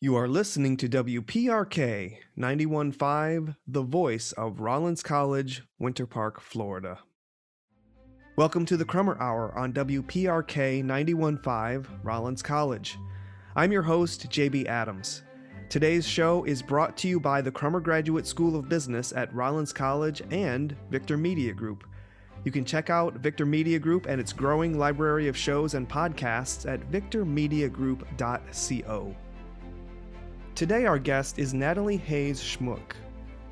You are listening to WPRK 915, the voice of Rollins College, Winter Park, Florida. Welcome to the Crummer Hour on WPRK 915, Rollins College. I'm your host, JB Adams. Today's show is brought to you by the Crummer Graduate School of Business at Rollins College and Victor Media Group. You can check out Victor Media Group and its growing library of shows and podcasts at victormediagroup.co. Today, our guest is Natalie Hayes Schmuck,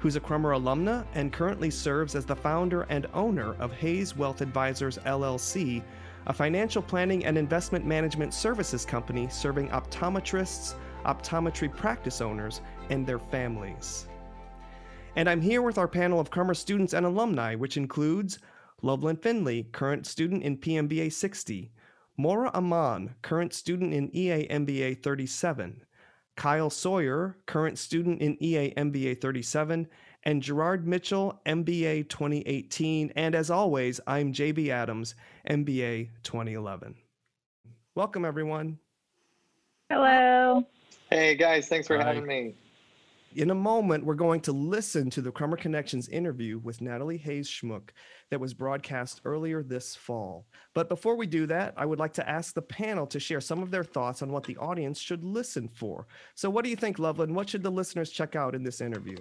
who's a Crummer alumna and currently serves as the founder and owner of Hayes Wealth Advisors LLC, a financial planning and investment management services company serving optometrists, optometry practice owners, and their families. And I'm here with our panel of Crummer students and alumni, which includes Loveland Finley, current student in PMBA 60, Maura Aman, current student in EA MBA 37, Kyle Sawyer, current student in EA MBA 37, and Gerard Mitchell, MBA 2018. And as always, I'm JB Adams, MBA 2011. Welcome, everyone. Hello. Hey guys, thanks for Hi. having me. In a moment, we're going to listen to the Crummer Connections interview with Natalie Hayes Schmuck that was broadcast earlier this fall. But before we do that, I would like to ask the panel to share some of their thoughts on what the audience should listen for. So, what do you think, Loveland? What should the listeners check out in this interview?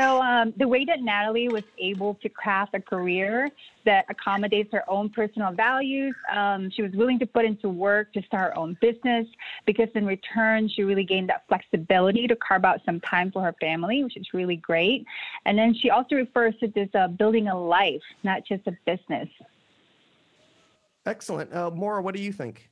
So, um, the way that Natalie was able to craft a career that accommodates her own personal values, um, she was willing to put into work to start her own business because, in return, she really gained that flexibility to carve out some time for her family, which is really great. And then she also refers to this uh, building a life, not just a business. Excellent. Uh, Maura, what do you think?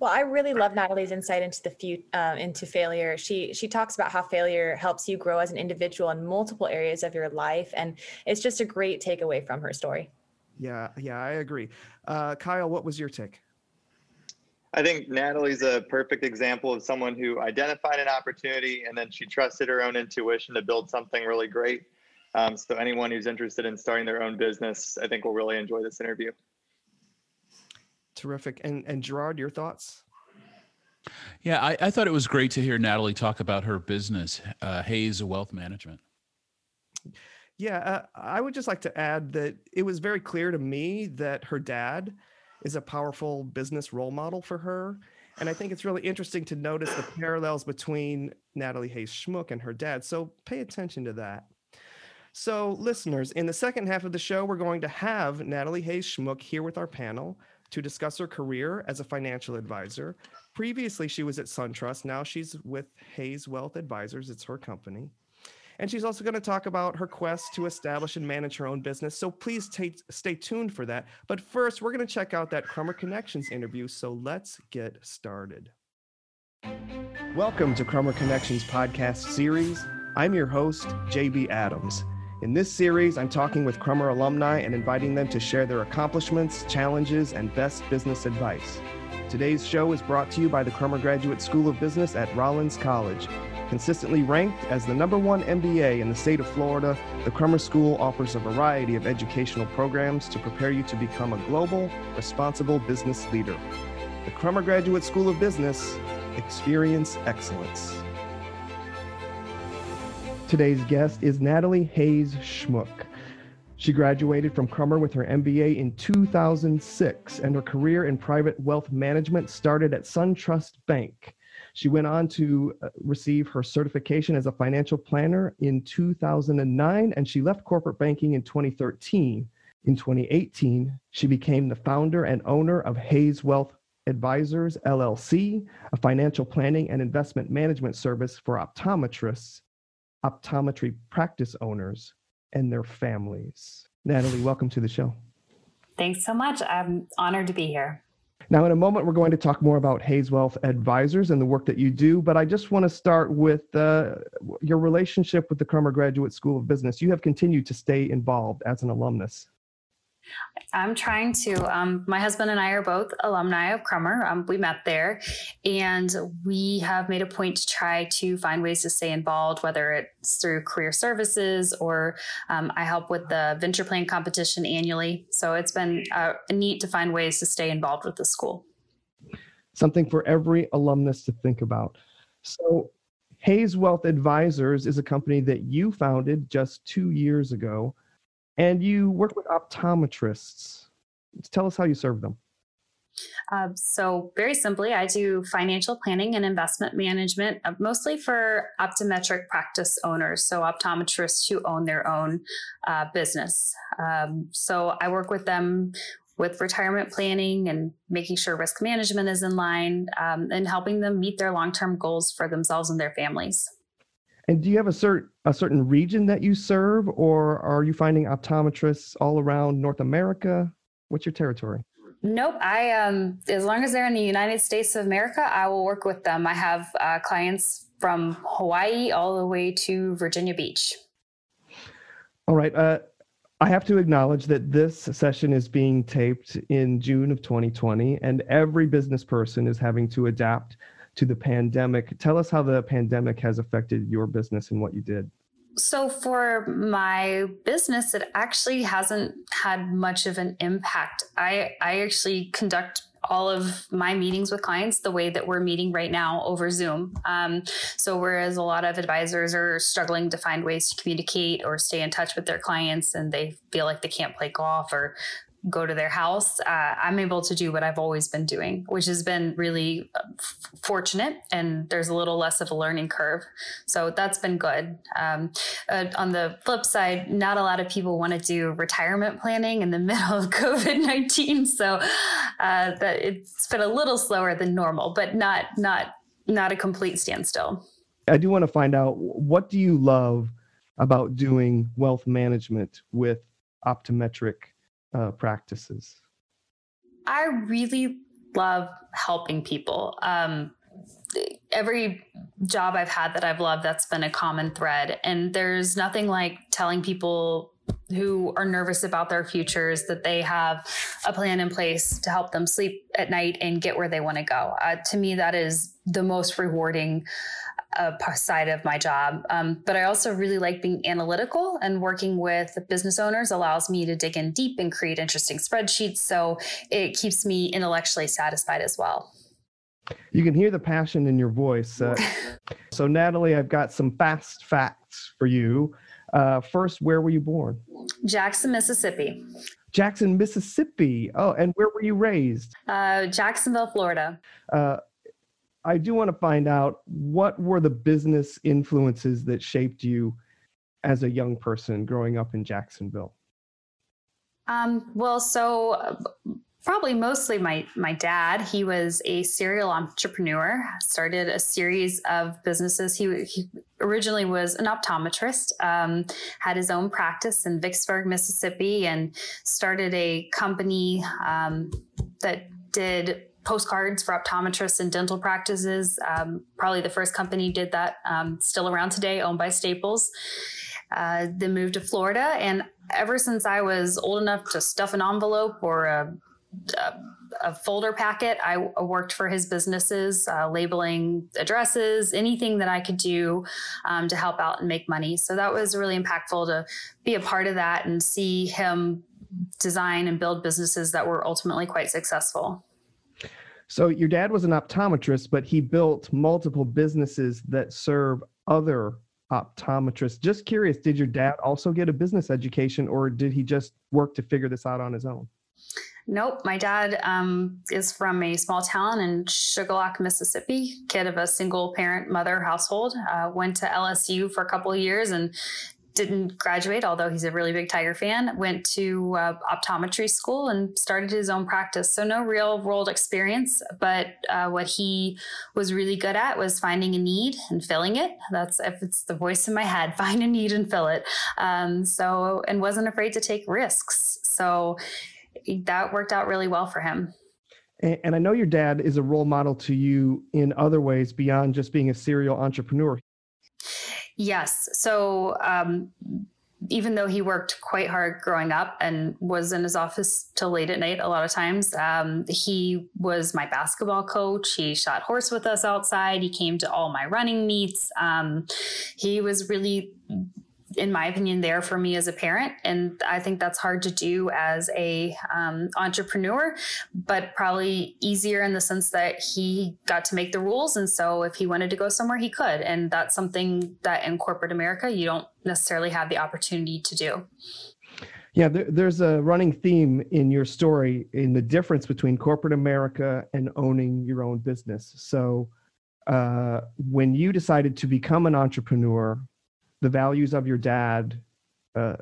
Well, I really love Natalie's insight into the fu- uh, into failure. She she talks about how failure helps you grow as an individual in multiple areas of your life, and it's just a great takeaway from her story. Yeah, yeah, I agree. Uh, Kyle, what was your take? I think Natalie's a perfect example of someone who identified an opportunity and then she trusted her own intuition to build something really great. Um, so anyone who's interested in starting their own business, I think will really enjoy this interview. Terrific. And and Gerard, your thoughts? Yeah, I, I thought it was great to hear Natalie talk about her business, uh, Hayes Wealth Management. Yeah, uh, I would just like to add that it was very clear to me that her dad is a powerful business role model for her. And I think it's really interesting to notice the parallels between Natalie Hayes Schmuck and her dad. So pay attention to that. So, listeners, in the second half of the show, we're going to have Natalie Hayes Schmuck here with our panel to discuss her career as a financial advisor. Previously, she was at SunTrust. Now she's with Hayes Wealth Advisors, it's her company. And she's also going to talk about her quest to establish and manage her own business. So please ta- stay tuned for that. But first, we're going to check out that Crummer Connections interview. So let's get started. Welcome to Crummer Connections podcast series. I'm your host, JB Adams. In this series, I'm talking with Crummer alumni and inviting them to share their accomplishments, challenges, and best business advice. Today's show is brought to you by the Crummer Graduate School of Business at Rollins College. Consistently ranked as the number one MBA in the state of Florida, the Crummer School offers a variety of educational programs to prepare you to become a global, responsible business leader. The Crummer Graduate School of Business, experience excellence. Today's guest is Natalie Hayes Schmuck. She graduated from Crummer with her MBA in 2006, and her career in private wealth management started at SunTrust Bank. She went on to uh, receive her certification as a financial planner in 2009, and she left corporate banking in 2013. In 2018, she became the founder and owner of Hayes Wealth Advisors LLC, a financial planning and investment management service for optometrists, optometry practice owners, and their families. Natalie, welcome to the show. Thanks so much. I'm honored to be here. Now, in a moment, we're going to talk more about Hayes Wealth Advisors and the work that you do, but I just want to start with uh, your relationship with the Crummer Graduate School of Business. You have continued to stay involved as an alumnus. I'm trying to. Um, my husband and I are both alumni of Crummer. Um, we met there, and we have made a point to try to find ways to stay involved, whether it's through career services or um, I help with the venture plan competition annually. So it's been uh, neat to find ways to stay involved with the school. something for every alumnus to think about. So, Hayes Wealth Advisors is a company that you founded just two years ago, and you work with optometrists. Tell us how you serve them. Uh, so, very simply, I do financial planning and investment management, uh, mostly for optometric practice owners, so optometrists who own their own uh, business. Um, so, I work with them with retirement planning and making sure risk management is in line um, and helping them meet their long term goals for themselves and their families. And do you have a certain a certain region that you serve, or are you finding optometrists all around North America? What's your territory? Nope. I um as long as they're in the United States of America, I will work with them. I have uh, clients from Hawaii all the way to Virginia Beach. All right. Uh, I have to acknowledge that this session is being taped in June of 2020, and every business person is having to adapt to the pandemic. Tell us how the pandemic has affected your business and what you did. So, for my business, it actually hasn't had much of an impact. I, I actually conduct all of my meetings with clients the way that we're meeting right now over Zoom. Um, so, whereas a lot of advisors are struggling to find ways to communicate or stay in touch with their clients and they feel like they can't play golf or go to their house, uh, I'm able to do what I've always been doing, which has been really uh, f- fortunate. And there's a little less of a learning curve. So that's been good. Um, uh, on the flip side, not a lot of people want to do retirement planning in the middle of COVID 19. So uh, that it's been a little slower than normal, but not, not, not a complete standstill. I do want to find out what do you love about doing wealth management with optometric uh, practices? I really love helping people. Um, every job I've had that I've loved, that's been a common thread. And there's nothing like telling people who are nervous about their futures that they have a plan in place to help them sleep at night and get where they want to go. Uh, to me, that is the most rewarding a side of my job. Um, but I also really like being analytical and working with business owners allows me to dig in deep and create interesting spreadsheets. So it keeps me intellectually satisfied as well. You can hear the passion in your voice. Uh, so, Natalie, I've got some fast facts for you. Uh, first, where were you born? Jackson, Mississippi. Jackson, Mississippi. Oh, and where were you raised? Uh, Jacksonville, Florida. Uh, I do want to find out what were the business influences that shaped you as a young person growing up in Jacksonville? Um, well, so uh, probably mostly my my dad. He was a serial entrepreneur. Started a series of businesses. He, he originally was an optometrist. Um, had his own practice in Vicksburg, Mississippi, and started a company um, that did postcards for optometrists and dental practices. Um, probably the first company did that, um, still around today, owned by Staples. Uh, then moved to Florida. And ever since I was old enough to stuff an envelope or a, a, a folder packet, I worked for his businesses, uh, labeling addresses, anything that I could do um, to help out and make money. So that was really impactful to be a part of that and see him design and build businesses that were ultimately quite successful. So your dad was an optometrist, but he built multiple businesses that serve other optometrists. Just curious, did your dad also get a business education or did he just work to figure this out on his own? Nope. My dad um, is from a small town in Shuqualak, Mississippi, kid of a single parent mother household. Uh, went to LSU for a couple years and didn't graduate, although he's a really big Tiger fan, went to uh, optometry school and started his own practice. So, no real world experience, but uh, what he was really good at was finding a need and filling it. That's if it's the voice in my head, find a need and fill it. Um, so, and wasn't afraid to take risks. So, that worked out really well for him. And I know your dad is a role model to you in other ways beyond just being a serial entrepreneur. Yes. So um, even though he worked quite hard growing up and was in his office till late at night a lot of times, um, he was my basketball coach. He shot horse with us outside. He came to all my running meets. Um, he was really in my opinion, there for me as a parent. And I think that's hard to do as a um, entrepreneur, but probably easier in the sense that he got to make the rules. And so if he wanted to go somewhere, he could. And that's something that in corporate America, you don't necessarily have the opportunity to do. Yeah, there, there's a running theme in your story in the difference between corporate America and owning your own business. So, uh, when you decided to become an entrepreneur, the values of your dad, uh,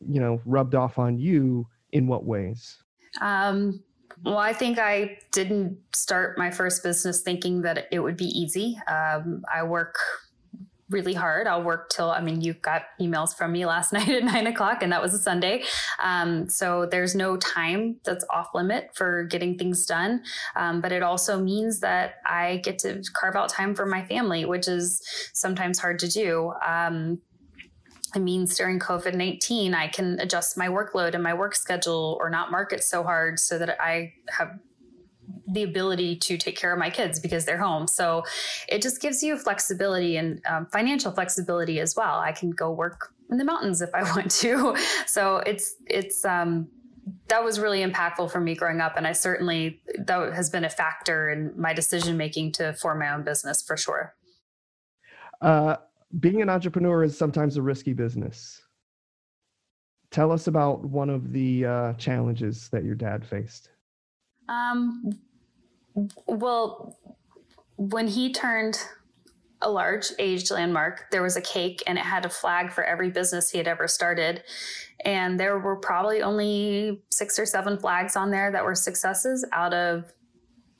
you know, rubbed off on you in what ways? Um, well, I think I didn't start my first business thinking that it would be easy. Um, I work really hard. I'll work till, I mean, you got emails from me last night at nine o'clock, and that was a Sunday. Um, so there's no time that's off limit for getting things done. Um, but it also means that I get to carve out time for my family, which is sometimes hard to do. Um, it means during COVID 19, I can adjust my workload and my work schedule or not market so hard so that I have the ability to take care of my kids because they're home. So it just gives you flexibility and um, financial flexibility as well. I can go work in the mountains if I want to. So it's it's um, that was really impactful for me growing up, and I certainly that has been a factor in my decision making to form my own business for sure. Uh, being an entrepreneur is sometimes a risky business. Tell us about one of the uh, challenges that your dad faced. Um, well, when he turned a large aged landmark, there was a cake and it had a flag for every business he had ever started. And there were probably only six or seven flags on there that were successes out of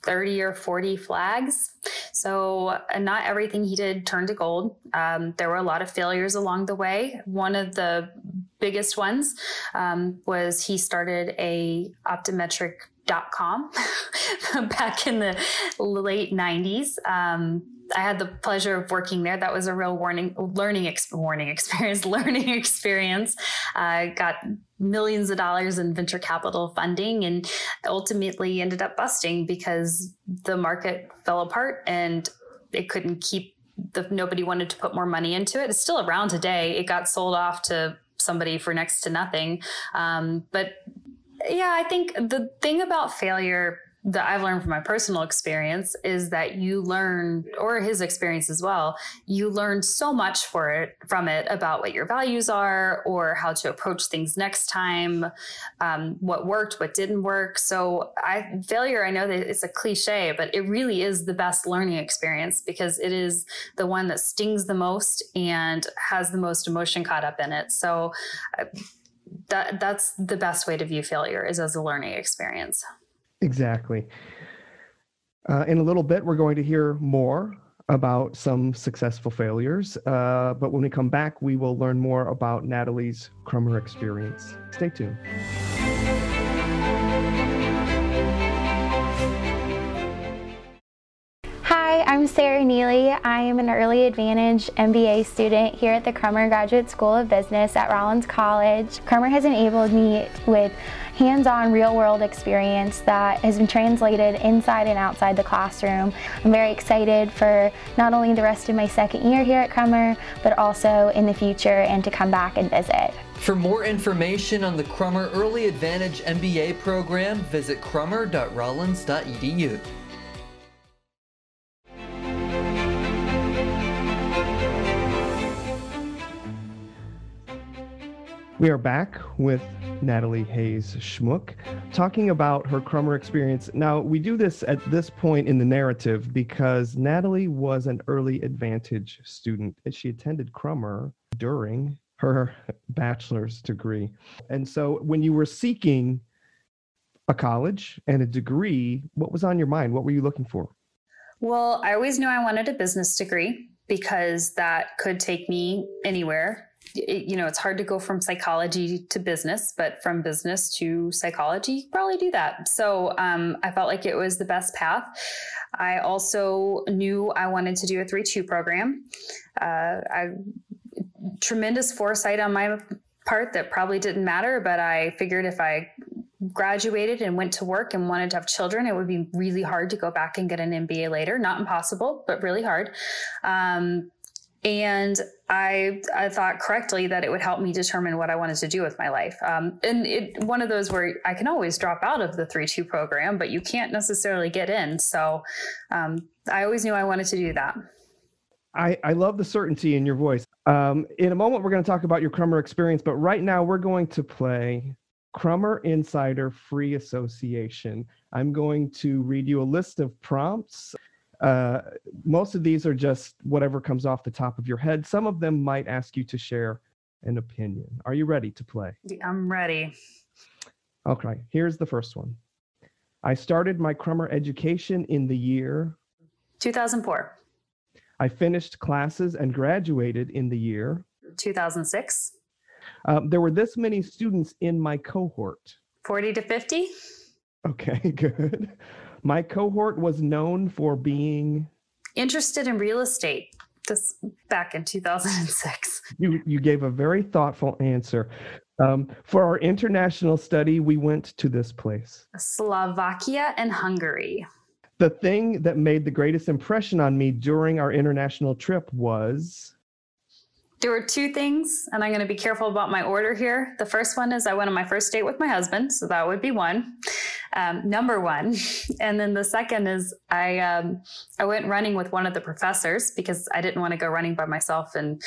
30 or 40 flags. So, uh, not everything he did turned to gold. Um, there were a lot of failures along the way. One of the biggest ones um, was he started a optometric dot com back in the late 90s. Um, I had the pleasure of working there. That was a real warning, learning, ex- warning experience, learning experience. I uh, got millions of dollars in venture capital funding and ultimately ended up busting because the market fell apart and it couldn't keep the nobody wanted to put more money into it. It's still around today. It got sold off to somebody for next to nothing. Um, but yeah, I think the thing about failure that I've learned from my personal experience is that you learn, or his experience as well, you learn so much for it from it about what your values are or how to approach things next time, um, what worked, what didn't work. So I failure, I know that it's a cliche, but it really is the best learning experience because it is the one that stings the most and has the most emotion caught up in it. So uh, that that's the best way to view failure is as a learning experience. Exactly. Uh, in a little bit, we're going to hear more about some successful failures. Uh, but when we come back, we will learn more about Natalie's Crummer experience. Stay tuned. I'm Sarah Neely. I am an Early Advantage MBA student here at the Crummer Graduate School of Business at Rollins College. Crummer has enabled me with hands-on real-world experience that has been translated inside and outside the classroom. I'm very excited for not only the rest of my second year here at Crummer, but also in the future and to come back and visit. For more information on the Crummer Early Advantage MBA program, visit crummer.rollins.edu. We are back with Natalie Hayes Schmuck talking about her Crummer experience. Now, we do this at this point in the narrative because Natalie was an early advantage student. She attended Crummer during her bachelor's degree. And so when you were seeking a college and a degree, what was on your mind? What were you looking for? Well, I always knew I wanted a business degree because that could take me anywhere it, you know, it's hard to go from psychology to business, but from business to psychology, you probably do that. So um, I felt like it was the best path. I also knew I wanted to do a 3 2 program. Uh, I tremendous foresight on my part that probably didn't matter, but I figured if I graduated and went to work and wanted to have children, it would be really hard to go back and get an MBA later. Not impossible, but really hard. Um, and I, I thought correctly that it would help me determine what I wanted to do with my life. Um, and it one of those where I can always drop out of the three two program, but you can't necessarily get in. So um, I always knew I wanted to do that. I, I love the certainty in your voice. Um, in a moment, we're going to talk about your Crummer experience, but right now we're going to play Crummer Insider Free Association. I'm going to read you a list of prompts. Uh, most of these are just whatever comes off the top of your head. Some of them might ask you to share an opinion. Are you ready to play? I'm ready. Okay, here's the first one. I started my Crummer education in the year 2004. I finished classes and graduated in the year 2006. Um, there were this many students in my cohort. 40 to 50. Okay, good. My cohort was known for being interested in real estate. This back in 2006. You you gave a very thoughtful answer. Um, for our international study, we went to this place. Slovakia and Hungary. The thing that made the greatest impression on me during our international trip was there were two things, and I'm going to be careful about my order here. The first one is I went on my first date with my husband, so that would be one, um, number one. And then the second is I um, I went running with one of the professors because I didn't want to go running by myself in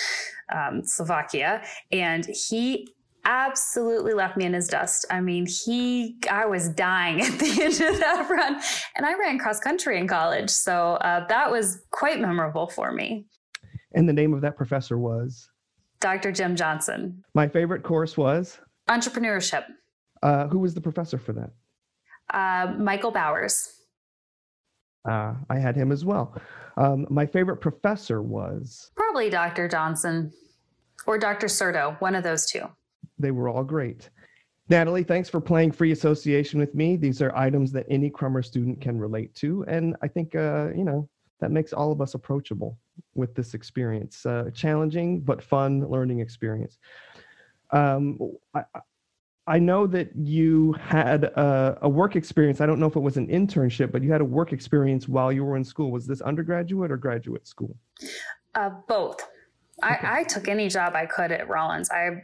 um, Slovakia, and he absolutely left me in his dust. I mean, he, I was dying at the end of that run, and I ran cross country in college, so uh, that was quite memorable for me. And the name of that professor was? Dr. Jim Johnson. My favorite course was? Entrepreneurship. Uh, who was the professor for that? Uh, Michael Bowers. Uh, I had him as well. Um, my favorite professor was? Probably Dr. Johnson or Dr. Certo, one of those two. They were all great. Natalie, thanks for playing free association with me. These are items that any Crummer student can relate to. And I think, uh, you know, that makes all of us approachable with this experience. Uh, challenging but fun learning experience. Um, I, I know that you had a, a, work experience. I don't know if it was an internship, but you had a work experience while you were in school. Was this undergraduate or graduate school? Uh, both. Okay. I, I, took any job I could at Rollins. I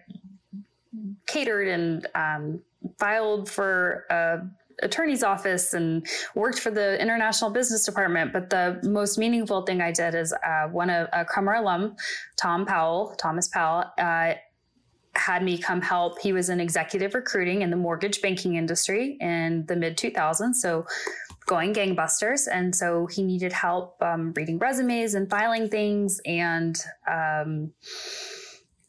catered and um, filed for a attorney's office and worked for the international business department. But the most meaningful thing I did is uh, one of a Crummer alum, Tom Powell, Thomas Powell, uh, had me come help. He was in executive recruiting in the mortgage banking industry in the mid 2000s. So going gangbusters. And so he needed help um, reading resumes and filing things and um,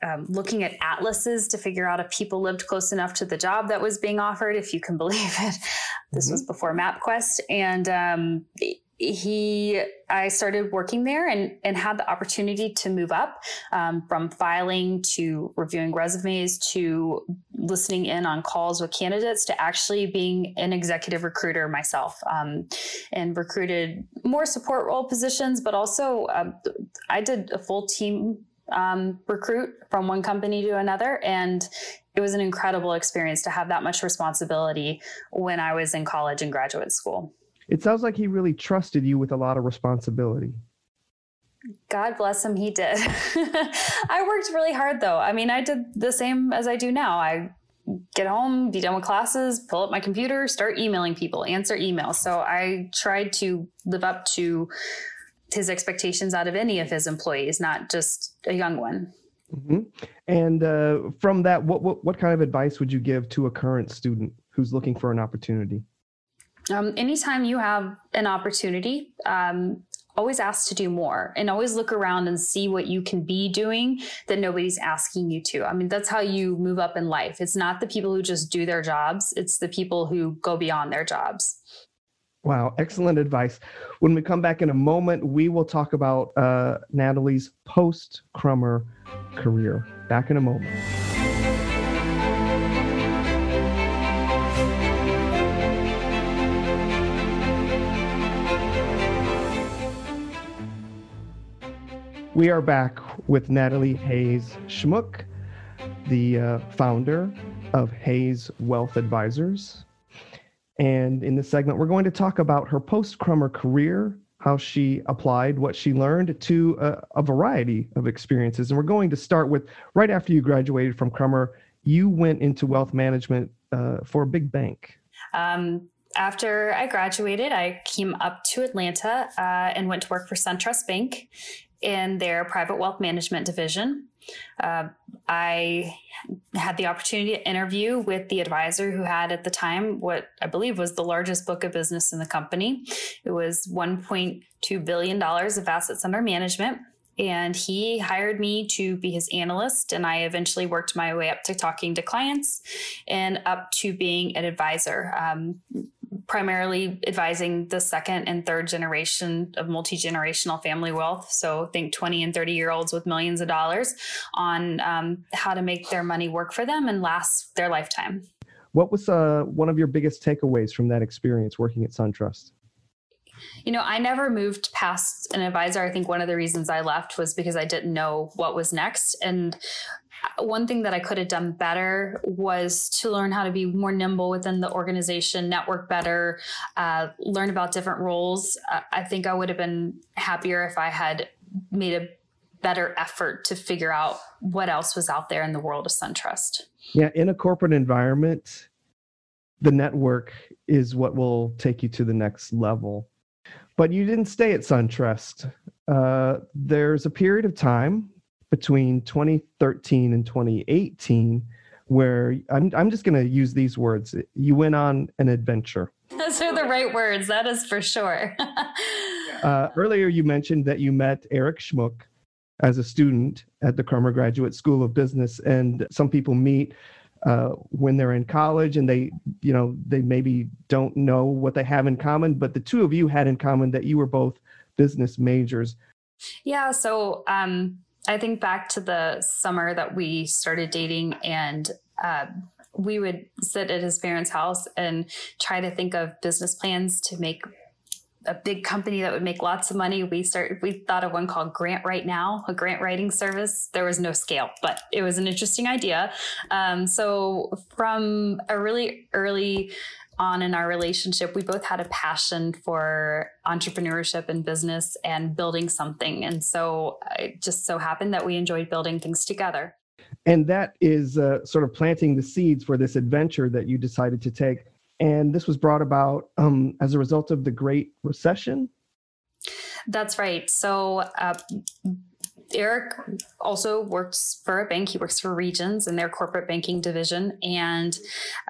um, looking at atlases to figure out if people lived close enough to the job that was being offered, if you can believe it. This mm-hmm. was before MapQuest. And um, he, I started working there and, and had the opportunity to move up um, from filing to reviewing resumes to listening in on calls with candidates to actually being an executive recruiter myself um, and recruited more support role positions, but also uh, I did a full team um, recruit from one company to another. And it was an incredible experience to have that much responsibility when I was in college and graduate school. It sounds like he really trusted you with a lot of responsibility. God bless him, he did. I worked really hard though. I mean, I did the same as I do now. I get home, be done with classes, pull up my computer, start emailing people, answer emails. So I tried to live up to his expectations out of any of his employees, not just a young one. Mm-hmm. And uh, from that, what, what what kind of advice would you give to a current student who's looking for an opportunity? Um, anytime you have an opportunity, um, always ask to do more and always look around and see what you can be doing that nobody's asking you to. I mean, that's how you move up in life. It's not the people who just do their jobs, it's the people who go beyond their jobs. Wow, excellent advice. When we come back in a moment, we will talk about uh, Natalie's post Crummer career. Back in a moment. We are back with Natalie Hayes Schmuck, the uh, founder of Hayes Wealth Advisors. And in this segment, we're going to talk about her post Crummer career, how she applied what she learned to a, a, variety of experiences. And we're going to start with right after you graduated from Crummer, you went into wealth management uh, for a big bank. Um, after I graduated, I came up to Atlanta uh, and went to work for SunTrust Bank in their private wealth management division. Uh, I had the opportunity to interview with the advisor who had at the time what I believe was the largest book of business in the company. It was $1.2 billion of assets under management. And he hired me to be his analyst. And I eventually worked my way up to talking to clients and up to being an advisor. Um, primarily advising the second and third generation of multi generational family wealth. So, think 20 and 30 year olds with millions of dollars on um, how to make their money work for them and last their lifetime. What was uh, one of your biggest takeaways from that experience working at SunTrust? You know, I never moved past an advisor. I think one of the reasons I left was because I didn't know what was next. And one thing that I could have done better was to learn how to be more nimble within the organization, network better, uh, learn about different roles. Uh, I think I would have been happier if I had made a better effort to figure out what else was out there in the world of SunTrust. Yeah, in a corporate environment, the network is what will take you to the next level. But you didn't stay at SunTrust. Uh, there's a period of time between 2013 and 2018 where I'm, I'm just going to use these words you went on an adventure those are the right words that is for sure uh, earlier you mentioned that you met eric schmuck as a student at the Crummer Graduate School of Business, and some people meet uh, when they're in college, and they, you know, they maybe don't know what they have in common. But the two of you had in common that you were both business majors. Yeah. So um, I think back to the summer that we started dating and uh, we would sit at his parents' house and try to think of business plans to make a big company that would make lots of money. We started we thought of one called Grant Right Now, a grant writing service. There was no scale, but it was an interesting idea. Um, so from a really early on in our relationship, we both had a passion for entrepreneurship and business and building something. And so it just so happened that we enjoyed building things together. And that is uh, sort of planting the seeds for this adventure that you decided to take. And this was brought about um, as a result of the Great Recession. That's right. So, uh, Eric also works for a bank. He works for Regions in their corporate banking division. And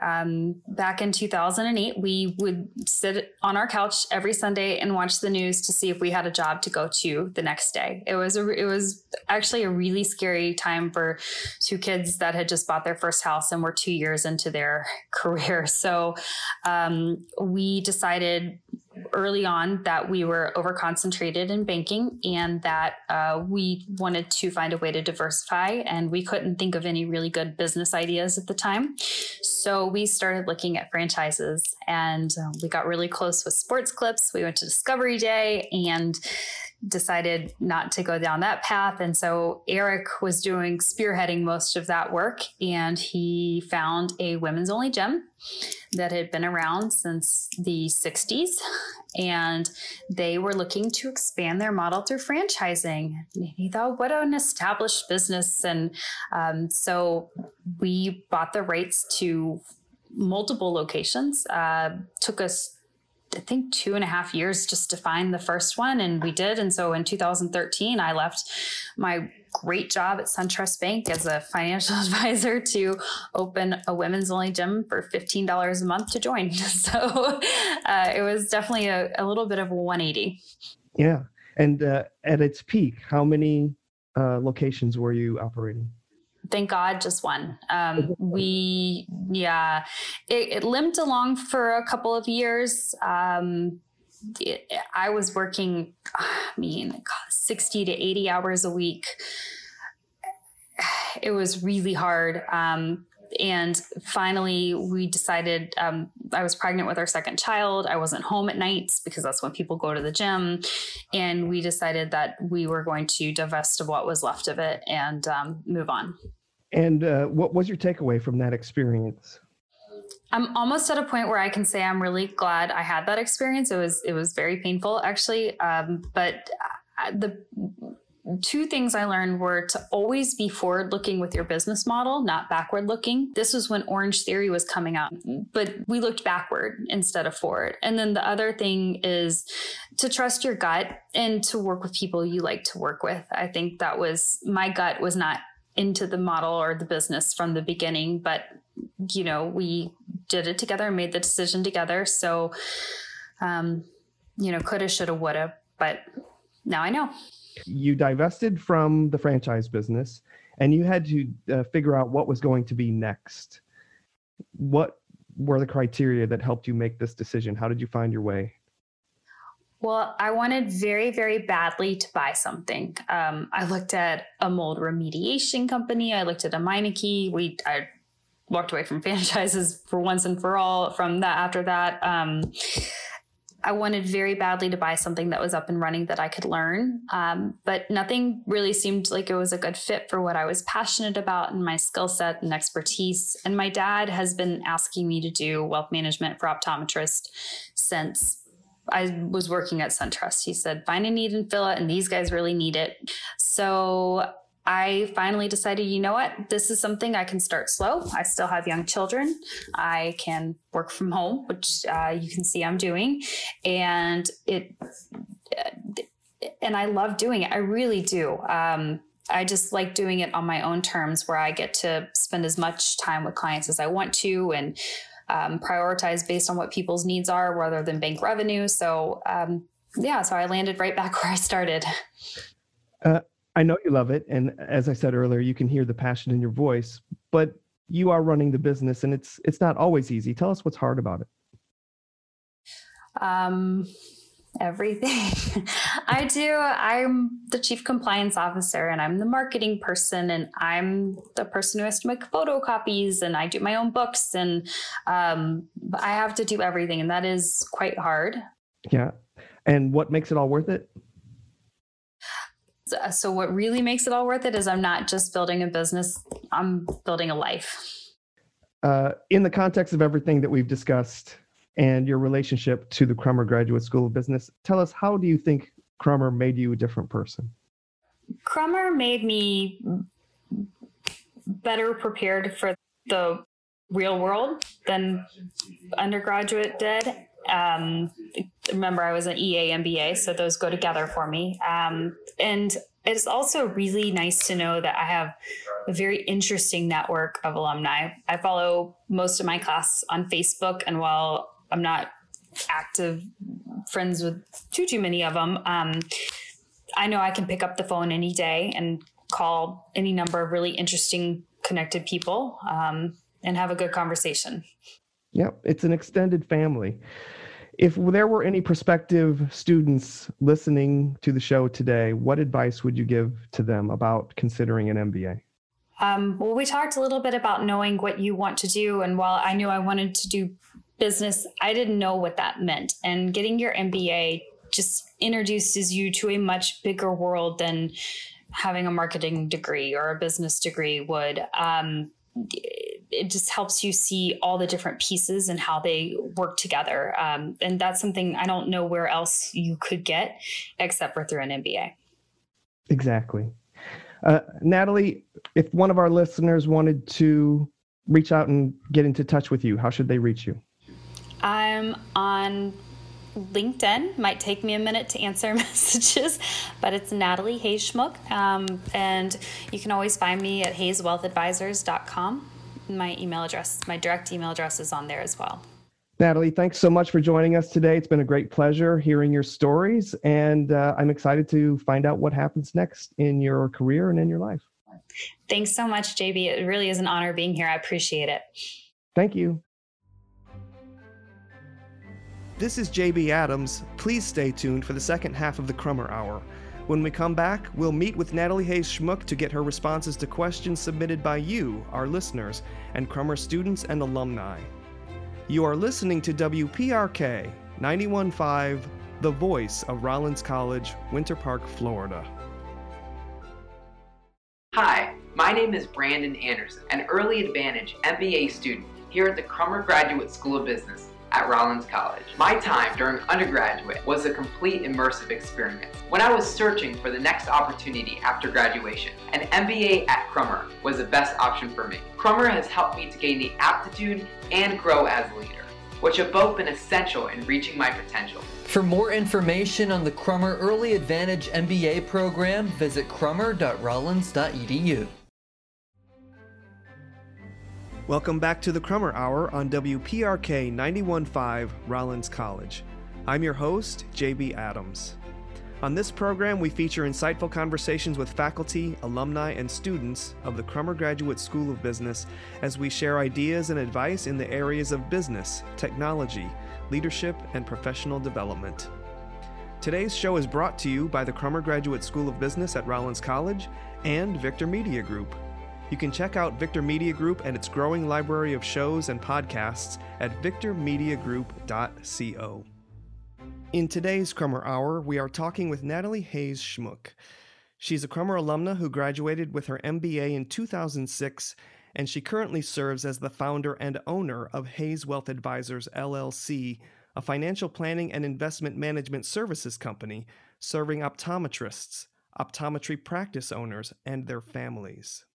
um, back in 2008, we would sit on our couch every Sunday and watch the news to see if we had a job to go to the next day. It was a, it was actually a really scary time for two kids that had just bought their first house and were two years into their career. So um, we decided early on that we were over concentrated in banking and that uh, we wanted to find a way to diversify and we couldn't think of any really good business ideas at the time. So we started looking at franchises and uh, we got really close with sports clips. We went to discovery day and decided not to go down that path. And so Eric was doing spearheading most of that work, and he found a women's only gym that had been around since the 60s. And they were looking to expand their model through franchising. He thought, what an established business. And um, so we bought the rights to multiple locations. Uh, took us I think two and a half years just to find the first one, and we did. And so in 2013, I left my great job at SunTrust Bank as a financial advisor to open a women's only gym for $15 a month to join. So uh, it was definitely a, a, little bit of a 180. Yeah. And uh, at its peak, how many uh, locations were you operating? Thank God, just one. Um, we, yeah, it, it, limped along for a couple of years. Um, it, I was working, I mean, 60 to 80 hours a week. It was really hard. Um, and finally, we decided um, I was pregnant with our second child. I wasn't home at nights because that's when people go to the gym. And we decided that we were going to divest of what was left of it and um, move on. And uh, what was your takeaway from that experience? I'm almost at a point where I can say I'm really glad I had that experience. It was it was very painful actually, um, but uh, the two things I learned were to always be forward looking with your business model, not backward looking. This was when Orange Theory was coming out, but we looked backward instead of forward. And then the other thing is to trust your gut and to work with people you like to work with. I think that was my gut was not into the model or the business from the beginning, but you know, we did it together and made the decision together. So, um, you know, coulda, shoulda, woulda, but now I know you divested from the franchise business and you had to uh, figure out what was going to be next. What were the criteria that helped you make this decision? How did you find your way? Well, I wanted very, very badly to buy something. Um, I looked at a mold remediation company. I looked at a Meineke. We I walked away from franchises for once and for all from that. After that, um, I wanted very badly to buy something that was up and running that I could learn. Um, but nothing really seemed like it was a good fit for what I was passionate about and my skill set and expertise. And my dad has been asking me to do wealth management for optometrists since I was working at SunTrust. He said, find a need and fill it, and these guys really need it. So I finally decided, you know what, this is something I can start slow. I still have young children. I can work from home, which uh, you can see I'm doing, and it, and I love doing it. I really do. Um, I just like doing it on my own terms, where I get to spend as much time with clients as I want to, and um, prioritize based on what people's needs are, rather than bank revenue. So, um, yeah, so I landed right back where I started. Uh, I know you love it. And as I said earlier, you can hear the passion in your voice, but you are running the business and it's it's not always easy. Tell us what's hard about it. Um everything. I do. I'm the chief compliance officer and I'm the marketing person and I'm the person who has to make photocopies and I do my own books and um, I have to do everything and that is quite hard. Yeah. And what makes it all worth it? Uh, so what really makes it all worth it is I'm not just building a business, I'm building a life. Uh, in the context of everything that we've discussed and your relationship to the Crummer Graduate School of Business, tell us how do you think Crummer made you a different person? Crummer made me better prepared for the real world than undergraduate did. Um, remember, I was an EA MBA, so those go together for me. Um, and it's also really nice to know that I have a very interesting network of alumni. I follow most of my class on Facebook, and while I'm not active friends with too too many of them, um, I know I can pick up the phone any day and call any number of really interesting connected people um, and have a good conversation. Yep, it's an extended family if there were any prospective students listening to the show today, what advice would you give to them about considering an MBA? Um, well, we talked a little bit about knowing what you want to do. And while I knew I wanted to do business, I didn't know what that meant. And getting your MBA just introduces you to a much bigger world than having a marketing degree or a business degree would. Um, it just helps you see all the different pieces and how they work together. Um, and that's something I don't know where else you could get except for through an MBA. Exactly. Uh, Natalie, if one of our listeners wanted to reach out and get into touch with you, how should they reach you? I'm on LinkedIn. Might take me a minute to answer messages, but it's Natalie Hayes Schmuck. Um, and you can always find me at hayeswealthadvisors.com my email address, my direct email address is on there as well. Natalie, thanks so much for joining us today. It's been a great pleasure hearing your stories, and uh, I'm excited to find out what happens next in your career and in your life. Thanks so much, JB. It really is an honor being here. I appreciate it. Thank you. This is JB Adams. Please stay tuned for the second half of the Crummer Hour. When we come back, we'll meet with Natalie Hayes Schmuck to get her responses to questions submitted by you, our listeners, and Crummer students and alumni. You are listening to WPRK 915, the voice of Rollins College, Winter Park, Florida. Hi, my name is Brandon Anderson, an Early Advantage MBA student here at the Crummer Graduate School of Business at Rollins College. My time during undergraduate was a complete immersive experience. When I was searching for the next opportunity after graduation, an MBA at Crummer was the best option for me. Crummer has helped me to gain the aptitude and grow as a leader, which have both been essential in reaching my potential. For more information on the Crummer Early Advantage MBA program, visit crummer.rollins.edu. Welcome back to the Crummer Hour on WPRK 915 Rollins College. I'm your host, JB Adams. On this program, we feature insightful conversations with faculty, alumni, and students of the Crummer Graduate School of Business as we share ideas and advice in the areas of business, technology, leadership, and professional development. Today's show is brought to you by the Crummer Graduate School of Business at Rollins College and Victor Media Group. You can check out Victor Media Group and its growing library of shows and podcasts at victormediagroup.co. In today's Crummer Hour, we are talking with Natalie Hayes Schmuck. She's a Crummer alumna who graduated with her MBA in 2006, and she currently serves as the founder and owner of Hayes Wealth Advisors LLC, a financial planning and investment management services company serving optometrists, optometry practice owners, and their families.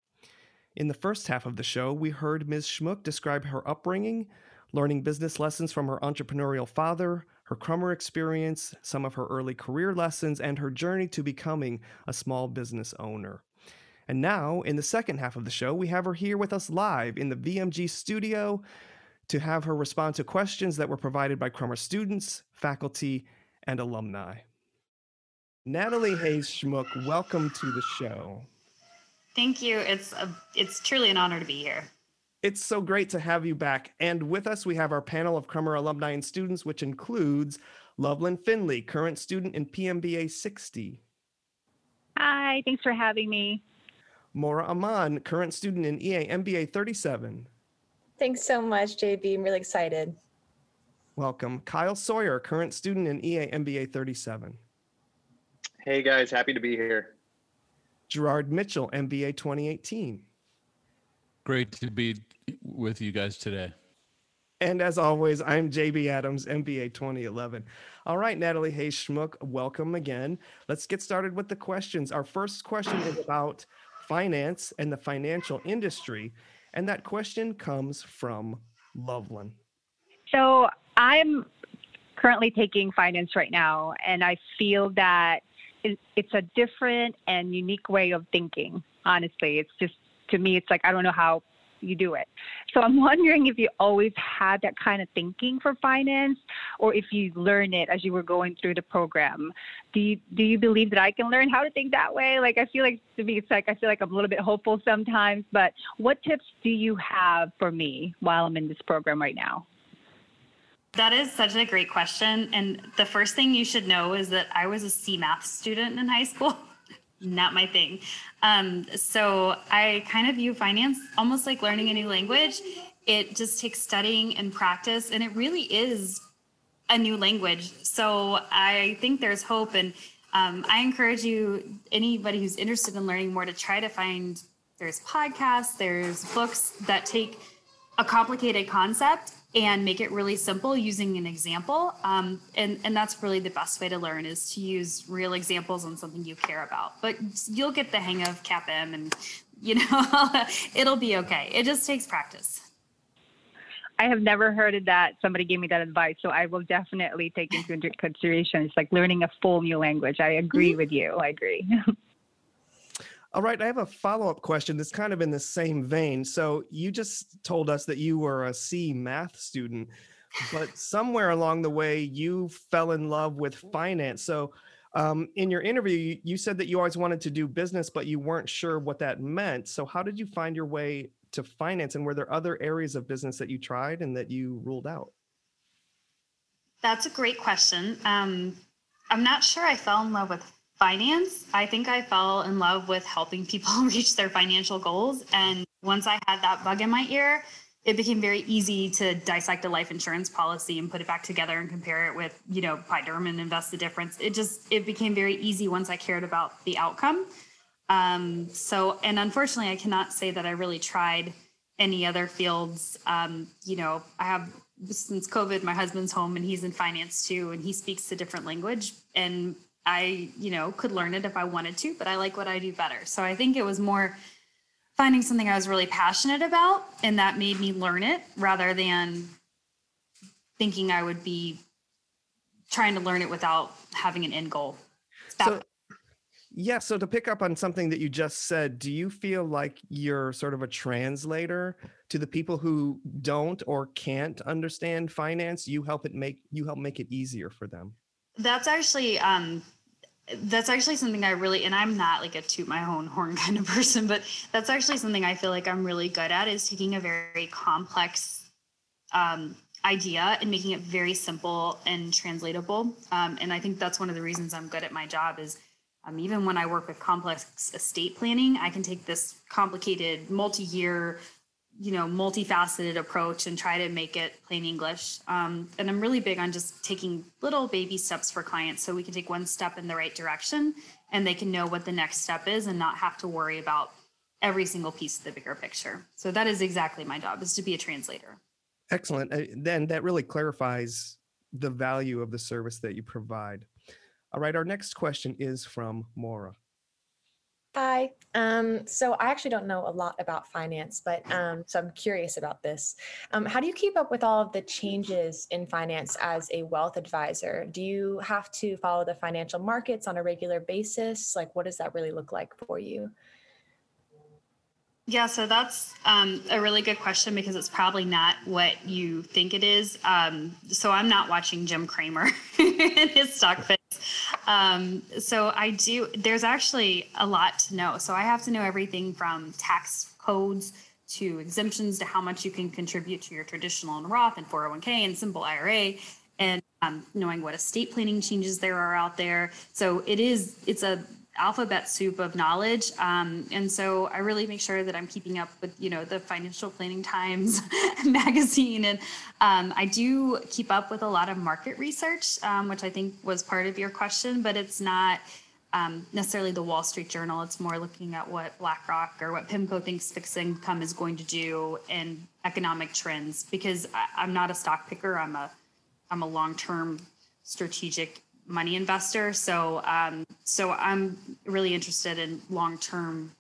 In the first half of the show, we heard Ms. Schmuck describe her upbringing, learning business lessons from her entrepreneurial father, her Crummer experience, some of her early career lessons, and her journey to becoming a small business owner. And now, in the second half of the show, we have her here with us live in the VMG studio to have her respond to questions that were provided by Crummer students, faculty, and alumni. Natalie Hayes Schmuck, welcome to the show. Thank you. It's a, it's truly an honor to be here. It's so great to have you back. And with us, we have our panel of Crummer alumni and students, which includes Loveland Finley, current student in PMBA 60. Hi, thanks for having me. Maura Aman, current student in EA MBA 37. Thanks so much, JB. I'm really excited. Welcome. Kyle Sawyer, current student in EA MBA 37. Hey guys, happy to be here. Gerard Mitchell, MBA 2018. Great to be with you guys today. And as always, I'm JB Adams, MBA 2011. All right, Natalie Hayes Schmuck, welcome again. Let's get started with the questions. Our first question is about finance and the financial industry. And that question comes from Loveland. So I'm currently taking finance right now, and I feel that it's a different and unique way of thinking. Honestly, it's just to me, it's like I don't know how you do it. So I'm wondering if you always had that kind of thinking for finance, or if you learned it as you were going through the program. Do you do you believe that I can learn how to think that way? Like I feel like to me, it's like I feel like I'm a little bit hopeful sometimes. But what tips do you have for me while I'm in this program right now? That is such a great question. And the first thing you should know is that I was a C math student in high school. Not my thing. Um, so I kind of view finance almost like learning a new language. It just takes studying and practice, and it really is a new language. So I think there's hope. And um, I encourage you, anybody who's interested in learning more, to try to find there's podcasts, there's books that take a complicated concept and make it really simple using an example. Um, and, and that's really the best way to learn is to use real examples on something you care about. But you'll get the hang of CAPM and, you know, it'll be okay. It just takes practice. I have never heard of that. Somebody gave me that advice, so I will definitely take into consideration. It's like learning a full new language. I agree mm-hmm. with you. I agree. All right, I have a follow up question that's kind of in the same vein. So, you just told us that you were a C math student, but somewhere along the way, you fell in love with finance. So, um, in your interview, you said that you always wanted to do business, but you weren't sure what that meant. So, how did you find your way to finance? And were there other areas of business that you tried and that you ruled out? That's a great question. Um, I'm not sure I fell in love with finance, I think I fell in love with helping people reach their financial goals. And once I had that bug in my ear, it became very easy to dissect a life insurance policy and put it back together and compare it with, you know, Pi Derman invest the difference. It just it became very easy once I cared about the outcome. Um, so and unfortunately I cannot say that I really tried any other fields. Um, you know, I have since COVID, my husband's home and he's in finance too, and he speaks a different language. And I, you know, could learn it if I wanted to, but I like what I do better. So I think it was more finding something I was really passionate about, and that made me learn it rather than thinking I would be trying to learn it without having an end goal. So, yeah, so to pick up on something that you just said, do you feel like you're sort of a translator to the people who don't or can't understand finance? You help it make you help make it easier for them. That's actually um that's actually something I really and I'm not like a toot my own horn kind of person, but that's actually something I feel like I'm really good at is taking a very complex um idea and making it very simple and translatable. Um, and I think that's one of the reasons I'm good at my job is um, even when I work with complex estate planning, I can take this complicated multi-year, you know, multifaceted approach and try to make it plain English. Um, and I'm really big on just taking little baby steps for clients so we can take one step in the right direction and they can know what the next step is and not have to worry about every single piece of the bigger picture. So that is exactly my job is to be a translator. Excellent. Uh, then that really clarifies the value of the service that you provide. All right, our next question is from Maura. Hi. Um, so I actually don't know a lot about finance, but um, so I'm curious about this. Um, how do you keep up with all of the changes in finance as a wealth advisor? Do you have to follow the financial markets on a regular basis? Like, what does that really look like for you? Yeah, so that's um, a really good question because it's probably not what you think it is. Um, so I'm not watching Jim Cramer and his stock picks. Um, so I do, there's actually a lot to know. So I have to know everything from tax codes to exemptions to how much you can contribute to your traditional and Roth and 401k and simple IRA and um, knowing what estate planning changes there are out there. So it is, it's a alphabet soup of knowledge. Um, and so I really make sure that I'm keeping up with, you know, the Financial Planning Times magazine. And um, I do keep up with a lot of market research, um, which I think was part of your question, but it's not um, necessarily the Wall Street Journal. It's more looking at what BlackRock or what PIMCO thinks fixed income is going to do and economic trends, because I, I'm not a stock picker. I'm a, I'm a long-term strategic money investor. So, um, so I'm really interested in long-term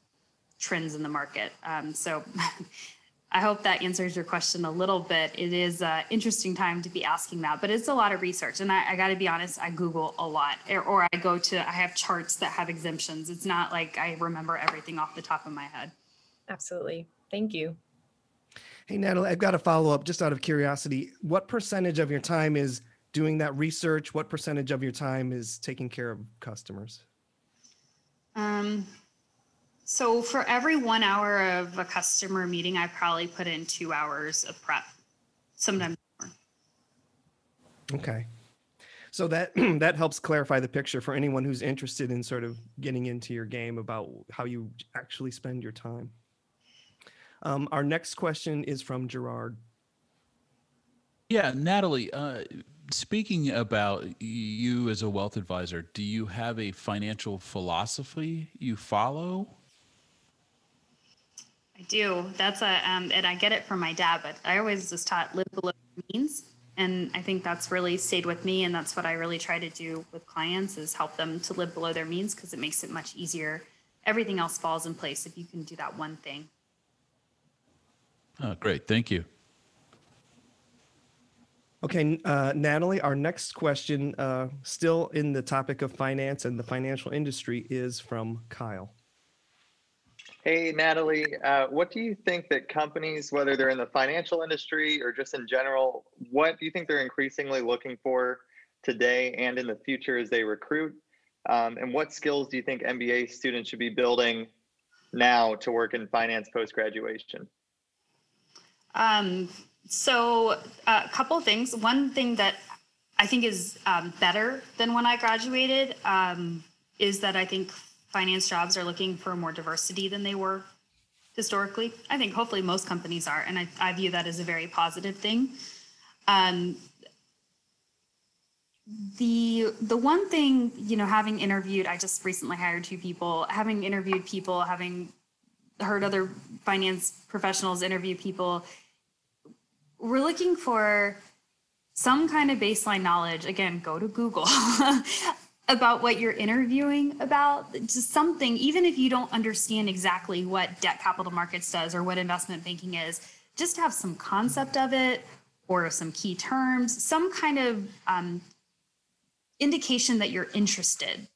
trends in the market. Um, so I hope that answers your question a little bit. It is an interesting time to be asking that, but it's a lot of research. And I, I got to be honest, I Google a lot, or, or I go to, I have charts that have exemptions. It's not like I remember everything off the top of my head. Absolutely. Thank you. Hey, Natalie, I've got a follow up just out of curiosity. What percentage of your time is doing that research? What percentage of your time is taking care of customers? Um, so for every one hour of a customer meeting, I probably put in two hours of prep, sometimes more. Okay. So that that helps clarify the picture for anyone who's interested in sort of getting into your game about how you actually spend your time. Um, our next question is from Gerard. Yeah, Natalie, uh, speaking about you as a wealth advisor, do you have a financial philosophy you follow? I do. That's a, um, and I get it from my dad, but I always just taught live below your means. And I think that's really stayed with me. And that's what I really try to do with clients is help them to live below their means because it makes it much easier. Everything else falls in place if you can do that one thing. Oh, great. Thank you. Okay, uh, Natalie, our next question, uh, still in the topic of finance and the financial industry, is from Kyle. Hey, Natalie, uh, what do you think that companies, whether they're in the financial industry or just in general, what do you think they're increasingly looking for today and in the future as they recruit? Um, and what skills do you think MBA students should be building now to work in finance post graduation? Um, so uh, a couple things. One thing that I think is um, better than when I graduated um, is that I think finance jobs are looking for more diversity than they were historically. I think hopefully most companies are, and I, I view that as a very positive thing. Um, the the one thing you know having interviewed i just recently hired two people having interviewed people having heard other finance professionals interview people. We're looking for some kind of baseline knowledge. Again, go to Google about what you're interviewing about. Just something, even if you don't understand exactly what debt capital markets does or what investment banking is, just have some concept of it or some key terms, some kind of um, indication that you're interested.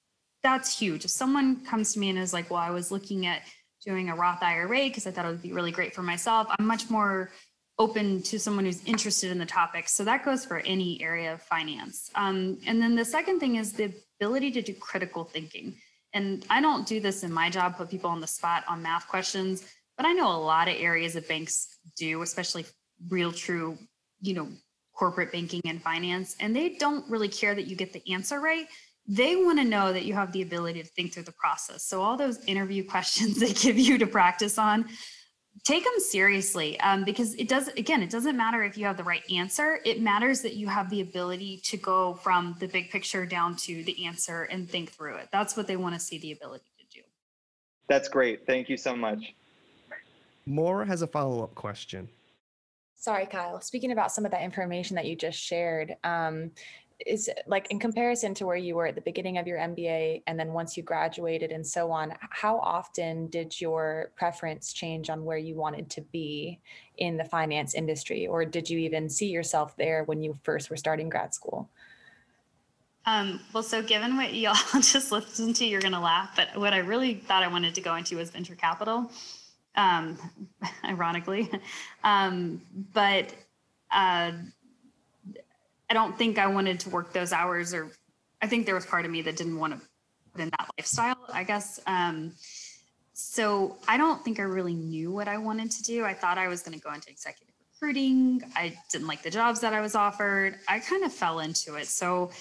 That's huge. If someone comes to me and is like, well, I was looking at doing a Roth IRA because I thought it would be really great for myself, I'm much more open to someone who's interested in the topic. So that goes for any area of finance. Um, and then the second thing is the ability to do critical thinking. And I don't do this in my job, put people on the spot on math questions, but I know a lot of areas that banks do, especially real true, you know, corporate banking and finance, and they don't really care that you get the answer right. They want to know that you have the ability to think through the process. So all those interview questions they give you to practice on, take them seriously um, because it does again it doesn't matter if you have the right answer. It matters that you have the ability to go from the big picture down to the answer and think through it. That's what they want to see the ability to do. That's great. Thank you so much. Maura has a follow-up question. Sorry, Kyle. Speaking about some of that information that you just shared, um, is like in comparison to where you were at the beginning of your MBA and then once you graduated and so on, how often did your preference change on where you wanted to be in the finance industry? Or did you even see yourself there when you first were starting grad school? Um, well, so given what y'all just listened to, you're going to laugh, but what I really thought I wanted to go into was venture capital, um, ironically. Um, but uh, I don't think I wanted to work those hours, or I think there was part of me that didn't want to put in that lifestyle, I guess. Um, so I don't think I really knew what I wanted to do. I thought I was going to go into executive recruiting. I didn't like the jobs that I was offered. I kind of fell into it. So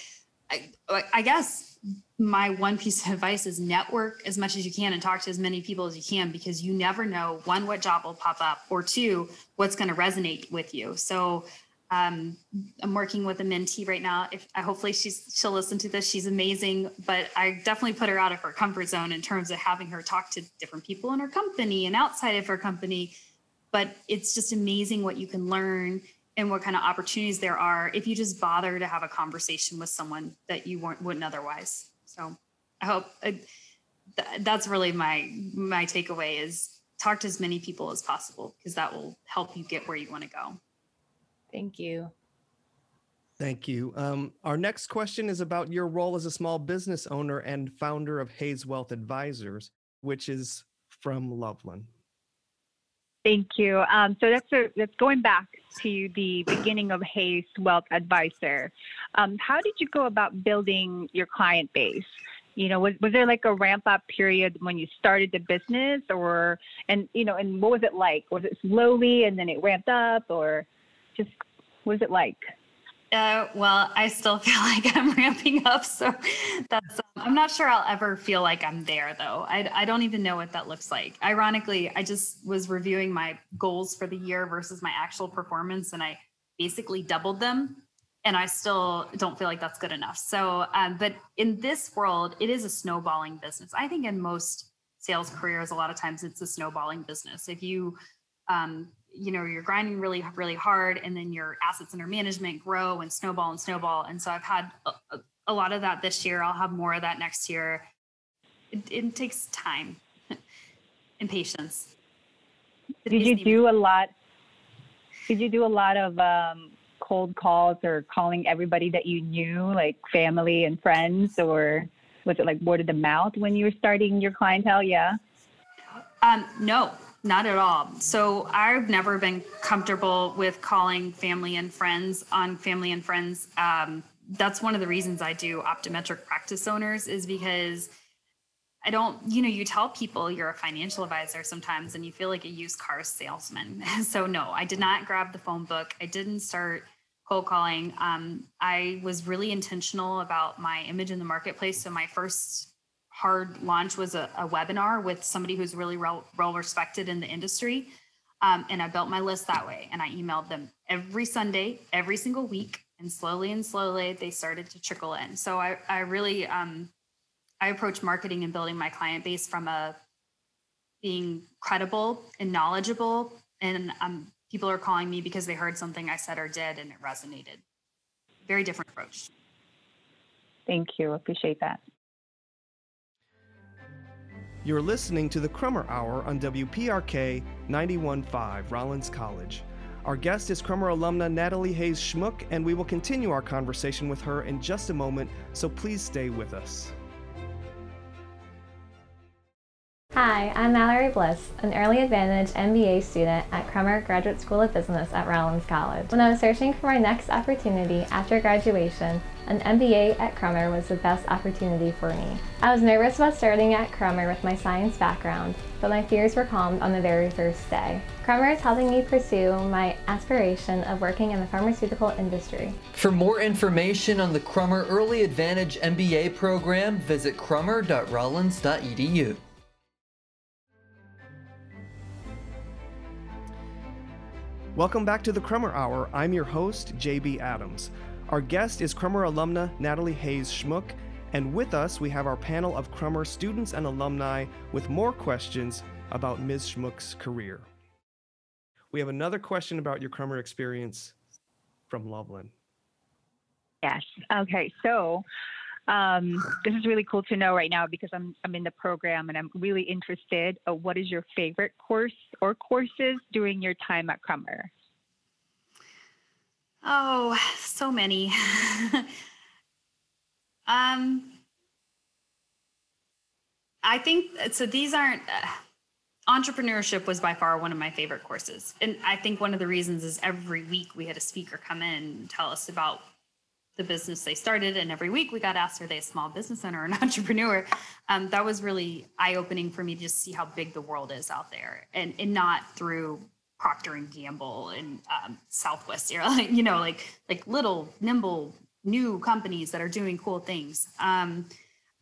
I, I guess my one piece of advice is network as much as you can and talk to as many people as you can because you never know one what job will pop up or two what's going to resonate with you so um, I'm working with a mentee right now. If hopefully she's she'll listen to this, she's amazing. But I definitely put her out of her comfort zone in terms of having her talk to different people in her company and outside of her company. But it's just amazing what you can learn and what kind of opportunities there are if you just bother to have a conversation with someone that you wouldn't otherwise. So I hope uh, th- that's really my my takeaway is talk to as many people as possible because that will help you get where you want to go. Thank you. Thank you. Um, our next question is about your role as a small business owner and founder of Hayes Wealth Advisors, which is from Loveland. Thank you. Um, so that's a, that's going back to the beginning of Hayes Wealth Advisor. Um, how did you go about building your client base? You know, was, was there like a ramp up period when you started the business, or and you know, and what was it like? Was it slowly and then it ramped up, or just what is it like? Uh, well, I still feel like I'm ramping up, so that's. Um, I'm not sure I'll ever feel like I'm there, though. I I don't even know what that looks like. Ironically, I just was reviewing my goals for the year versus my actual performance, and I basically doubled them, and I still don't feel like that's good enough. So, um, but in this world, it is a snowballing business. I think in most sales careers, a lot of times it's a snowballing business. If you um, you know you're grinding really really hard and then your assets under management grow and snowball and snowball. And so i've had a, a lot of that this year. I'll have more of that next year. It, it takes time and patience. Did you do a lot did you do a lot of um, cold calls or calling everybody that you knew like family and friends or was it like word of the mouth when you were starting your clientele? Yeah. Um, no not at all. So I've never been comfortable with calling family and friends on family and friends. Um, that's one of the reasons I do optometric practice owners is because I don't, you know, you tell people you're a financial advisor sometimes and you feel like a used car salesman. so no, I did not grab the phone book. I didn't start cold calling. Um, I was really intentional about my image in the marketplace. So my first hard launch was a, a webinar with somebody who's really well, respected in the industry. Um, and I built my list that way. And I emailed them every Sunday, every single week. And slowly and slowly, they started to trickle in. So I, I really, um, I approach marketing and building my client base from a being credible and knowledgeable. And um, people are calling me because they heard something I said or did and it resonated. Very different approach. Thank you. Appreciate that. You're listening to the Crummer Hour on WPRK 91.5 Rollins College. Our guest is Crummer alumna Natalie Hayes Schmuck, and we will continue our conversation with her in just a moment, so please stay with us. Hi, I'm Mallory Bliss, an Early Advantage MBA student at Crummer Graduate School of Business at Rollins College. When I was searching for my next opportunity after graduation, an MBA at Crummer was the best opportunity for me. I was nervous about starting at Crummer with my science background, but my fears were calmed on the very first day. Crummer is helping me pursue my aspiration of working in the pharmaceutical industry. For more information on the Crummer Early Advantage MBA program, visit crummer.rollins.edu. Welcome back to the Crummer Hour. I'm your host, JB Adams. Our guest is Crummer alumna Natalie Hayes Schmuck, and with us we have our panel of Crummer students and alumni with more questions about Ms. Schmuck's career. We have another question about your Crummer experience from Loveland. Yes. Okay. So um, this is really cool to know right now because I'm I'm in the program and I'm really interested. What is your favorite course or courses during your time at Crummer? Oh, so many. um, I think so. These aren't. Uh, entrepreneurship was by far one of my favorite courses, and I think one of the reasons is every week we had a speaker come in and tell us about the business they started, and every week we got asked, "Are they a small business owner or an entrepreneur?" Um, that was really eye-opening for me to just see how big the world is out there, and and not through Procter and Gamble and um, Southwest Airlines, you know, like like little nimble new companies that are doing cool things. Um,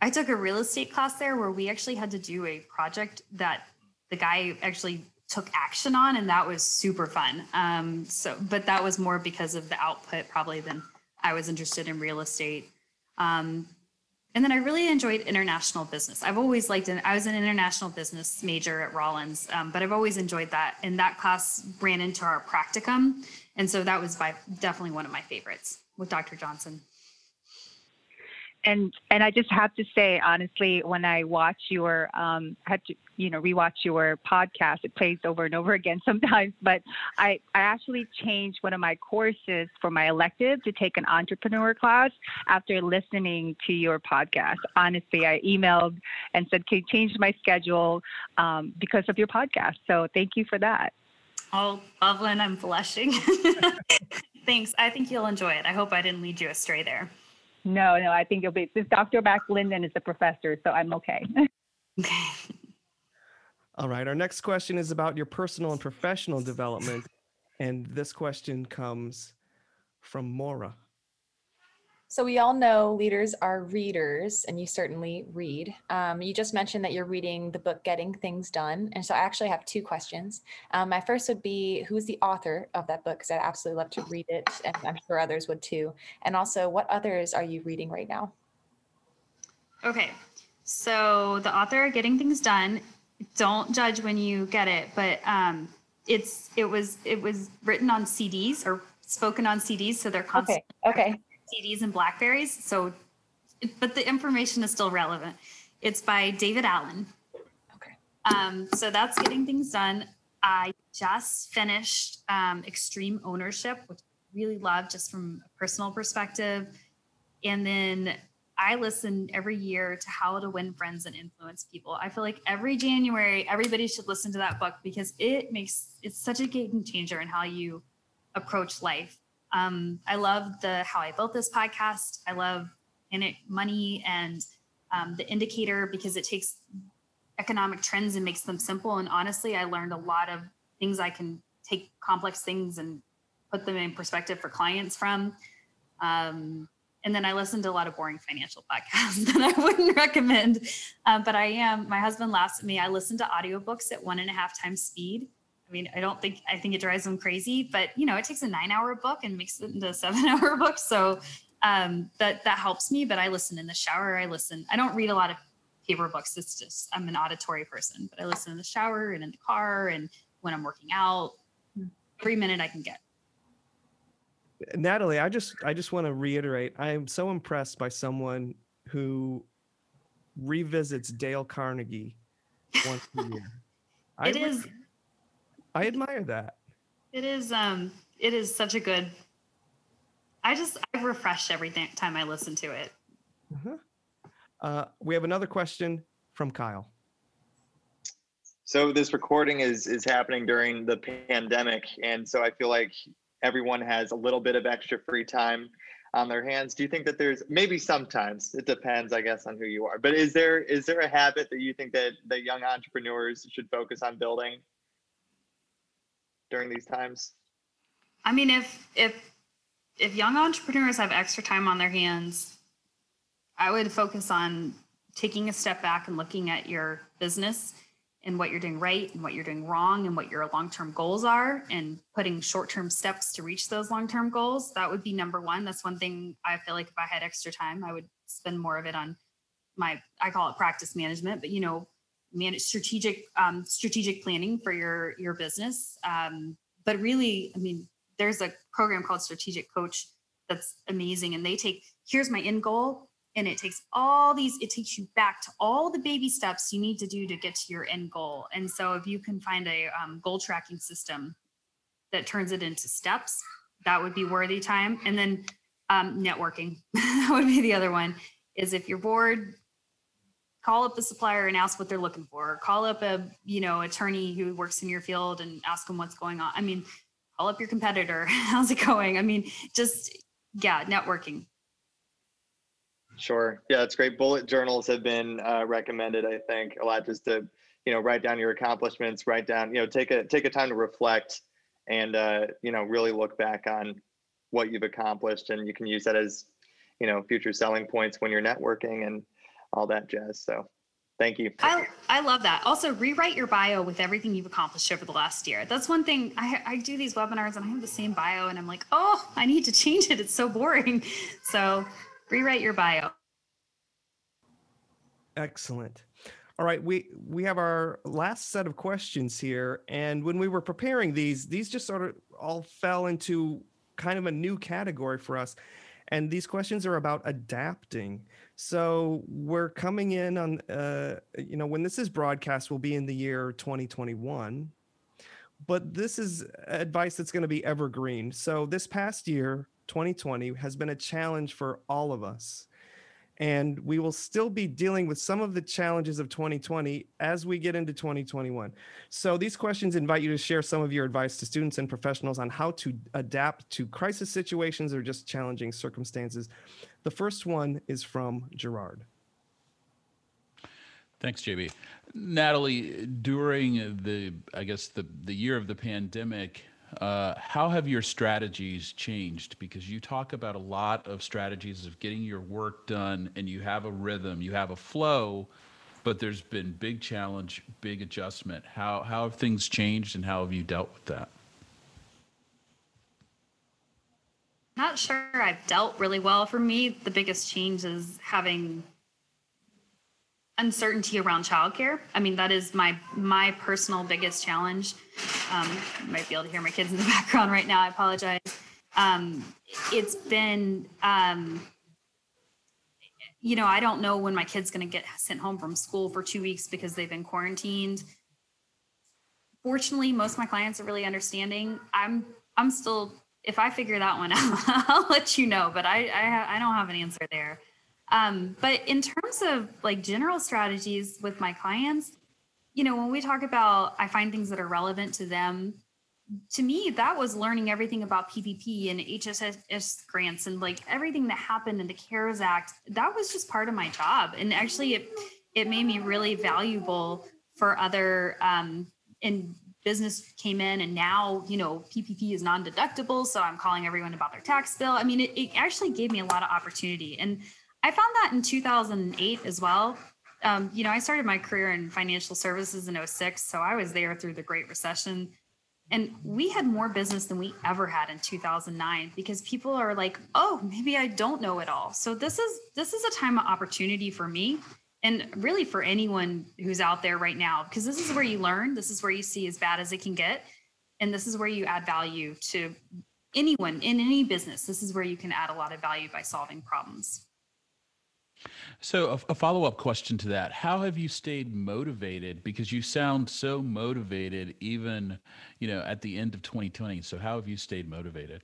I took a real estate class there where we actually had to do a project that the guy actually took action on, and that was super fun. Um, so, but that was more because of the output probably than I was interested in real estate. Um, and then I really enjoyed international business. I've always liked it. I was an international business major at Rollins, um, but I've always enjoyed that. And that class ran into our practicum. And so that was by definitely one of my favorites with Dr. Johnson and and I just have to say honestly, when I watch your um had to you know rewatch your podcast, it plays over and over again sometimes. But I I actually changed one of my courses for my elective to take an entrepreneur class after listening to your podcast. Honestly, I emailed and said, "Can you change my schedule um, because of your podcast?" So thank you for that. Oh, Loveland, I'm blushing. Thanks. I think you'll enjoy it. I hope I didn't lead you astray there. No, no, I think you'll be. This Dr. Mac Linden is the professor, so I'm okay. okay. All right. Our next question is about your personal and professional development. And this question comes from Maura. So we all know leaders are readers, and you certainly read. Um, you just mentioned that you're reading the book Getting Things Done, and so I actually have two questions. Um, my first would be, who's the author of that book? Because I'd absolutely love to read it, and I'm sure others would too. And also, what others are you reading right now? Okay, so the author Getting Things Done. Don't judge when you get it, but um, it's it was it was written on CDs or spoken on CDs, so they're constantly okay. Okay CDs and Blackberries. So, but the information is still relevant. It's by David Allen. Okay. Um, so that's getting things done. I just finished um, Extreme Ownership, which I really love just from a personal perspective. And then I listen every year to How to Win Friends and Influence People. I feel like every January, everybody should listen to that book because it makes it's such a game changer in how you approach life. Um, I love the How I Built This podcast. I love Planet Money and um, the Indicator because it takes economic trends and makes them simple. And honestly, I learned a lot of things I can take complex things and put them in perspective for clients from. Um, and then I listen to a lot of boring financial podcasts that I wouldn't recommend. Uh, but I am, my husband laughs at me. I listen to audiobooks at one and a half times speed I mean, I don't think I think it drives them crazy, but you know, it takes a nine-hour book and makes it into a seven-hour book. So um, that that helps me. But I listen in the shower. I listen. I don't read a lot of paper books. It's just I'm an auditory person, but I listen in the shower and in the car and when I'm working out. Every minute I can get. Natalie, I just I just want to reiterate, I am so impressed by someone who revisits Dale Carnegie once a year. I It re- is I admire that. it is um it is such a good I just I refresh every th- time I listen to it. Uh-huh. Uh, we have another question from Kyle. So this recording is is happening during the pandemic, and so I feel like everyone has a little bit of extra free time on their hands. Do you think that there's maybe sometimes it depends, I guess, on who you are. But is there is there a habit that you think that that young entrepreneurs should focus on building during these times? I mean, if if if young entrepreneurs have extra time on their hands, I would focus on taking a step back and looking at your business and what you're doing right and what you're doing wrong and what your long-term goals are and putting short-term steps to reach those long-term goals. That would be number one. That's one thing I feel like if I had extra time, I would spend more of it on my I call it practice management, but you know, manage strategic um, strategic planning for your your business. Um, but really, I mean, there's a program called Strategic Coach that's amazing, and they take here's my end goal, and it takes all these it takes you back to all the baby steps you need to do to get to your end goal. And so, if you can find a um, goal tracking system that turns it into steps, that would be worthy time. And then um, networking that would be the other one. Is if you're bored, call up the supplier and ask what they're looking for. Call up a you know attorney who works in your field and ask them what's going on. I mean, call up your competitor. How's it going? I mean, just yeah, networking. Sure. Yeah, it's great. Bullet journals have been uh, recommended. I think a lot just to you know write down your accomplishments, write down you know take a take a time to reflect, and uh, you know really look back on what you've accomplished, and you can use that as you know future selling points when you're networking and all that jazz. So, thank you. I I love that. Also, rewrite your bio with everything you've accomplished over the last year. That's one thing. I I do these webinars and I have the same bio, and I'm like, oh, I need to change it. It's so boring. So, rewrite your bio. Excellent. All right, we we have our last set of questions here, and when we were preparing these, these just sort of all fell into kind of a new category for us. And these questions are about adapting. So we're coming in on, uh, you know, when this is broadcast, will be in the year 2021. But this is advice that's going to be evergreen. So this past year, 2020, has been a challenge for all of us and we will still be dealing with some of the challenges of 2020 as we get into 2021. So these questions invite you to share some of your advice to students and professionals on how to adapt to crisis situations or just challenging circumstances. The first one is from Gerard. Thanks, JB. Natalie, during the, I guess, the, the year of the pandemic, uh, how have your strategies changed? Because you talk about a lot of strategies of getting your work done and you have a rhythm, you have a flow, but there's been big challenge, big adjustment. How, how have things changed and how have you dealt with that? Not sure I've dealt really well. For me, the biggest change is having uncertainty around childcare. I mean, that is my my personal biggest challenge. Um, you might be able to hear my kids in the background right now. I apologize. Um, it's been, um, you know, I don't know when my kid's going to get sent home from school for two weeks because they've been quarantined. Fortunately, most of my clients are really understanding. I'm I'm still. If I figure that one out, I'll let you know. But I I, I don't have an answer there. Um, but in terms of like general strategies with my clients, you know, when we talk about I find things that are relevant to them, to me, that was learning everything about PPP and HHS grants and like everything that happened in the CARES Act. That was just part of my job. And actually, it, it made me really valuable for other um, and business came in and now you know ppp is non-deductible so i'm calling everyone about their tax bill i mean it, it actually gave me a lot of opportunity and I found that in 2008 as well. Um, you know, I started my career in financial services in 06, so I was there through the Great Recession. And we had more business than we ever had in 2009 because people are like, "Oh, maybe I don't know it all." So this is this is a time of opportunity for me. and really for anyone who's out there right now because this is where you learn this is where you see as bad as it can get and this is where you add value to anyone in any business this is where you can add a lot of value by solving problems so a, a follow-up question to that how have you stayed motivated because you sound so motivated even you know at the end of 2020 so how have you stayed motivated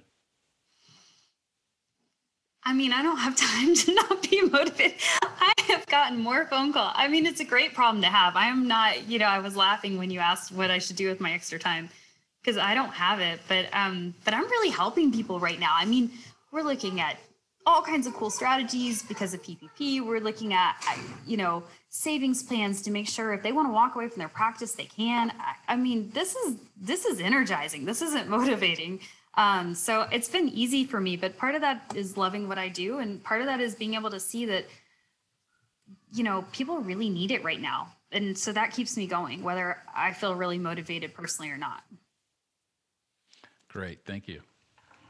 I mean, I don't have time to not be motivated. I have gotten more phone call. I mean, it's a great problem to have. I am not, you know, I was laughing when you asked what I should do with my extra time because I don't have it. But um, but I'm really helping people right now. I mean, we're looking at all kinds of cool strategies because of PPP. We're looking at, you know, savings plans to make sure if they want to walk away from their practice, they can. I, I mean, this is this is energizing. This isn't motivating. Um, so it's been easy for me, but part of that is loving what I do. And part of that is being able to see that, you know, people really need it right now. And so that keeps me going, whether I feel really motivated personally or not. Great. Thank you.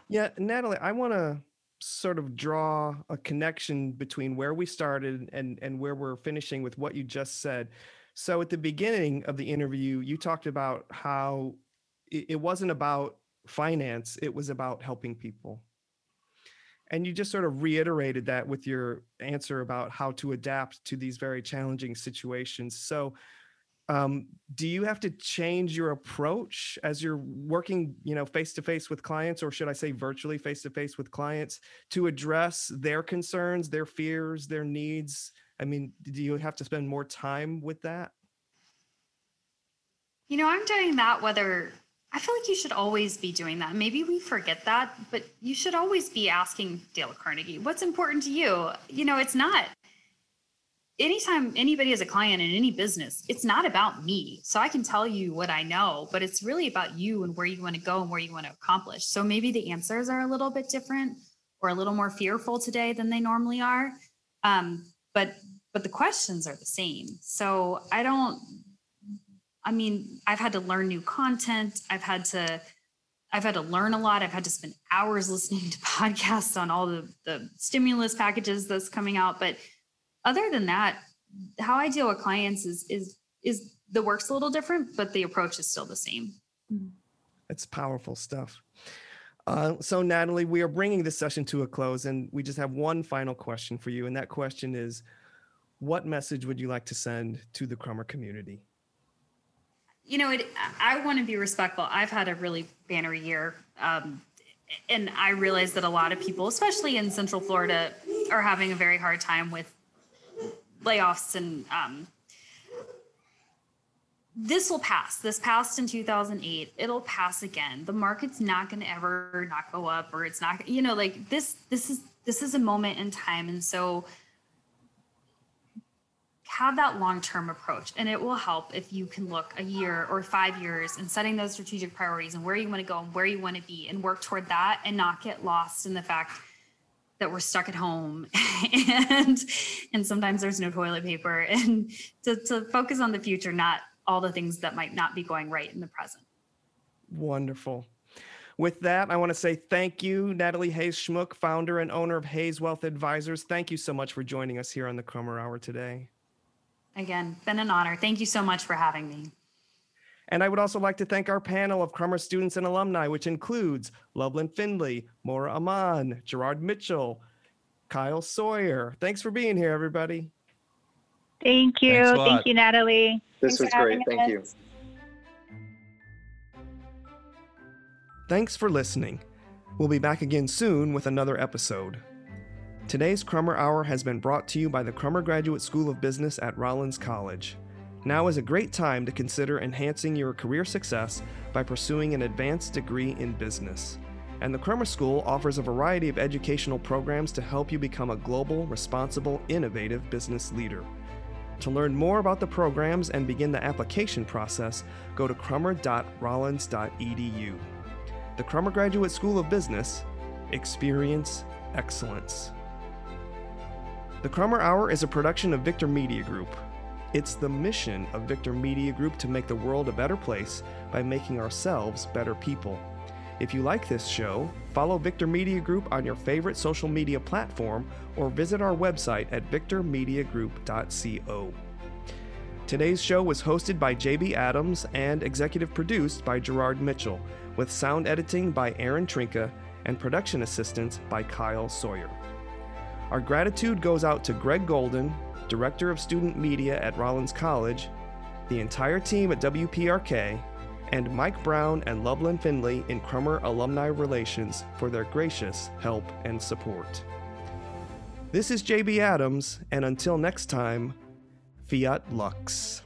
Yeah, Natalie, I want to sort of draw a connection between where we started and, and where we're finishing with what you just said. So at the beginning of the interview, you talked about how it, wasn't about finance, it was about helping people. And you just sort of reiterated that with your answer about how to adapt to these very challenging situations. So, um, do you have to change your approach as you're working, you know, face to face with clients, or should I say virtually face to face with clients to address their concerns, their fears, their needs? I mean, do you have to spend more time with that? You know, I'm doing that whether I feel like you should always be doing that. Maybe we forget that, but you should always be asking Dale Carnegie, what's important to you? You know, it's not anytime anybody has a client in any business, it's not about me. So I can tell you what I know, but it's really about you and where you want to go and where you want to accomplish. So maybe the answers are a little bit different or a little more fearful today than they normally are. Um, but but the questions are the same. So I don't I mean, I've had to learn new content. I've had to I've had to learn a lot. I've had to spend hours listening to podcasts on all the, the stimulus packages that's coming out. But other than that, how I deal with clients is is is the work's a little different, but the approach is still the same. It's powerful stuff. Uh, so, Natalie, we are bringing this session to a close, and we just have one final question for you. And that question is What message would you like to send to the Crummer community? you know, it, I want to be respectful. I've had a really banner year. Um, and I realize that a lot of people, especially in Central Florida, are having a very hard time with layoffs. And um, this will pass. This passed in 2008. It'll pass again. The market's not going to ever not go up, or it's not. You know, like this. This is this is a moment in time, and so have that long-term approach and it will help if you can look a year or five years and setting those strategic priorities and where you want to go and where you want to be and work toward that and not get lost in the fact that we're stuck at home and and sometimes there's no toilet paper and to, to focus on the future not all the things that might not be going right in the present wonderful with that, I want to say thank you, Natalie Hayes Schmuck, founder and owner of Hayes Wealth Advisors. Thank you so much for joining us here on the Crummer Hour today. Again, been an honor. Thank you so much for having me. And I would also like to thank our panel of Crummer students and alumni, which includes Loveland Findlay, Maura Aman, Gerard Mitchell, Kyle Sawyer. Thanks for being here, everybody. Thank you. Thank you, Natalie. This Thanks was great. Thank us. you. Thanks for listening. We'll be back again soon with another episode. Today's Crummer Hour has been brought to you by the Crummer Graduate School of Business at Rollins College. Now is a great time to consider enhancing your career success by pursuing an advanced degree in business. And the Crummer School offers a variety of educational programs to help you become a global, responsible, innovative business leader. To learn more about the programs and begin the application process, go to crummer.rollins.edu. The Crummer Graduate School of Business, experience excellence. The Crummer Hour is a production of Victor Media Group. It's the mission of Victor Media Group to make the world a better place by making ourselves better people. If you like this show, follow Victor Media Group on your favorite social media platform or visit our website at victormediagroup.co. Today's show was hosted by JB Adams and executive produced by Gerard Mitchell, with sound editing by Aaron Trinka and production assistance by Kyle Sawyer. Our gratitude goes out to Greg Golden, Director of Student Media at Rollins College, the entire team at WPRK, and Mike Brown and Loveland Finley in Crummer Alumni Relations for their gracious help and support. This is JB Adams, and until next time, Fiat Lux.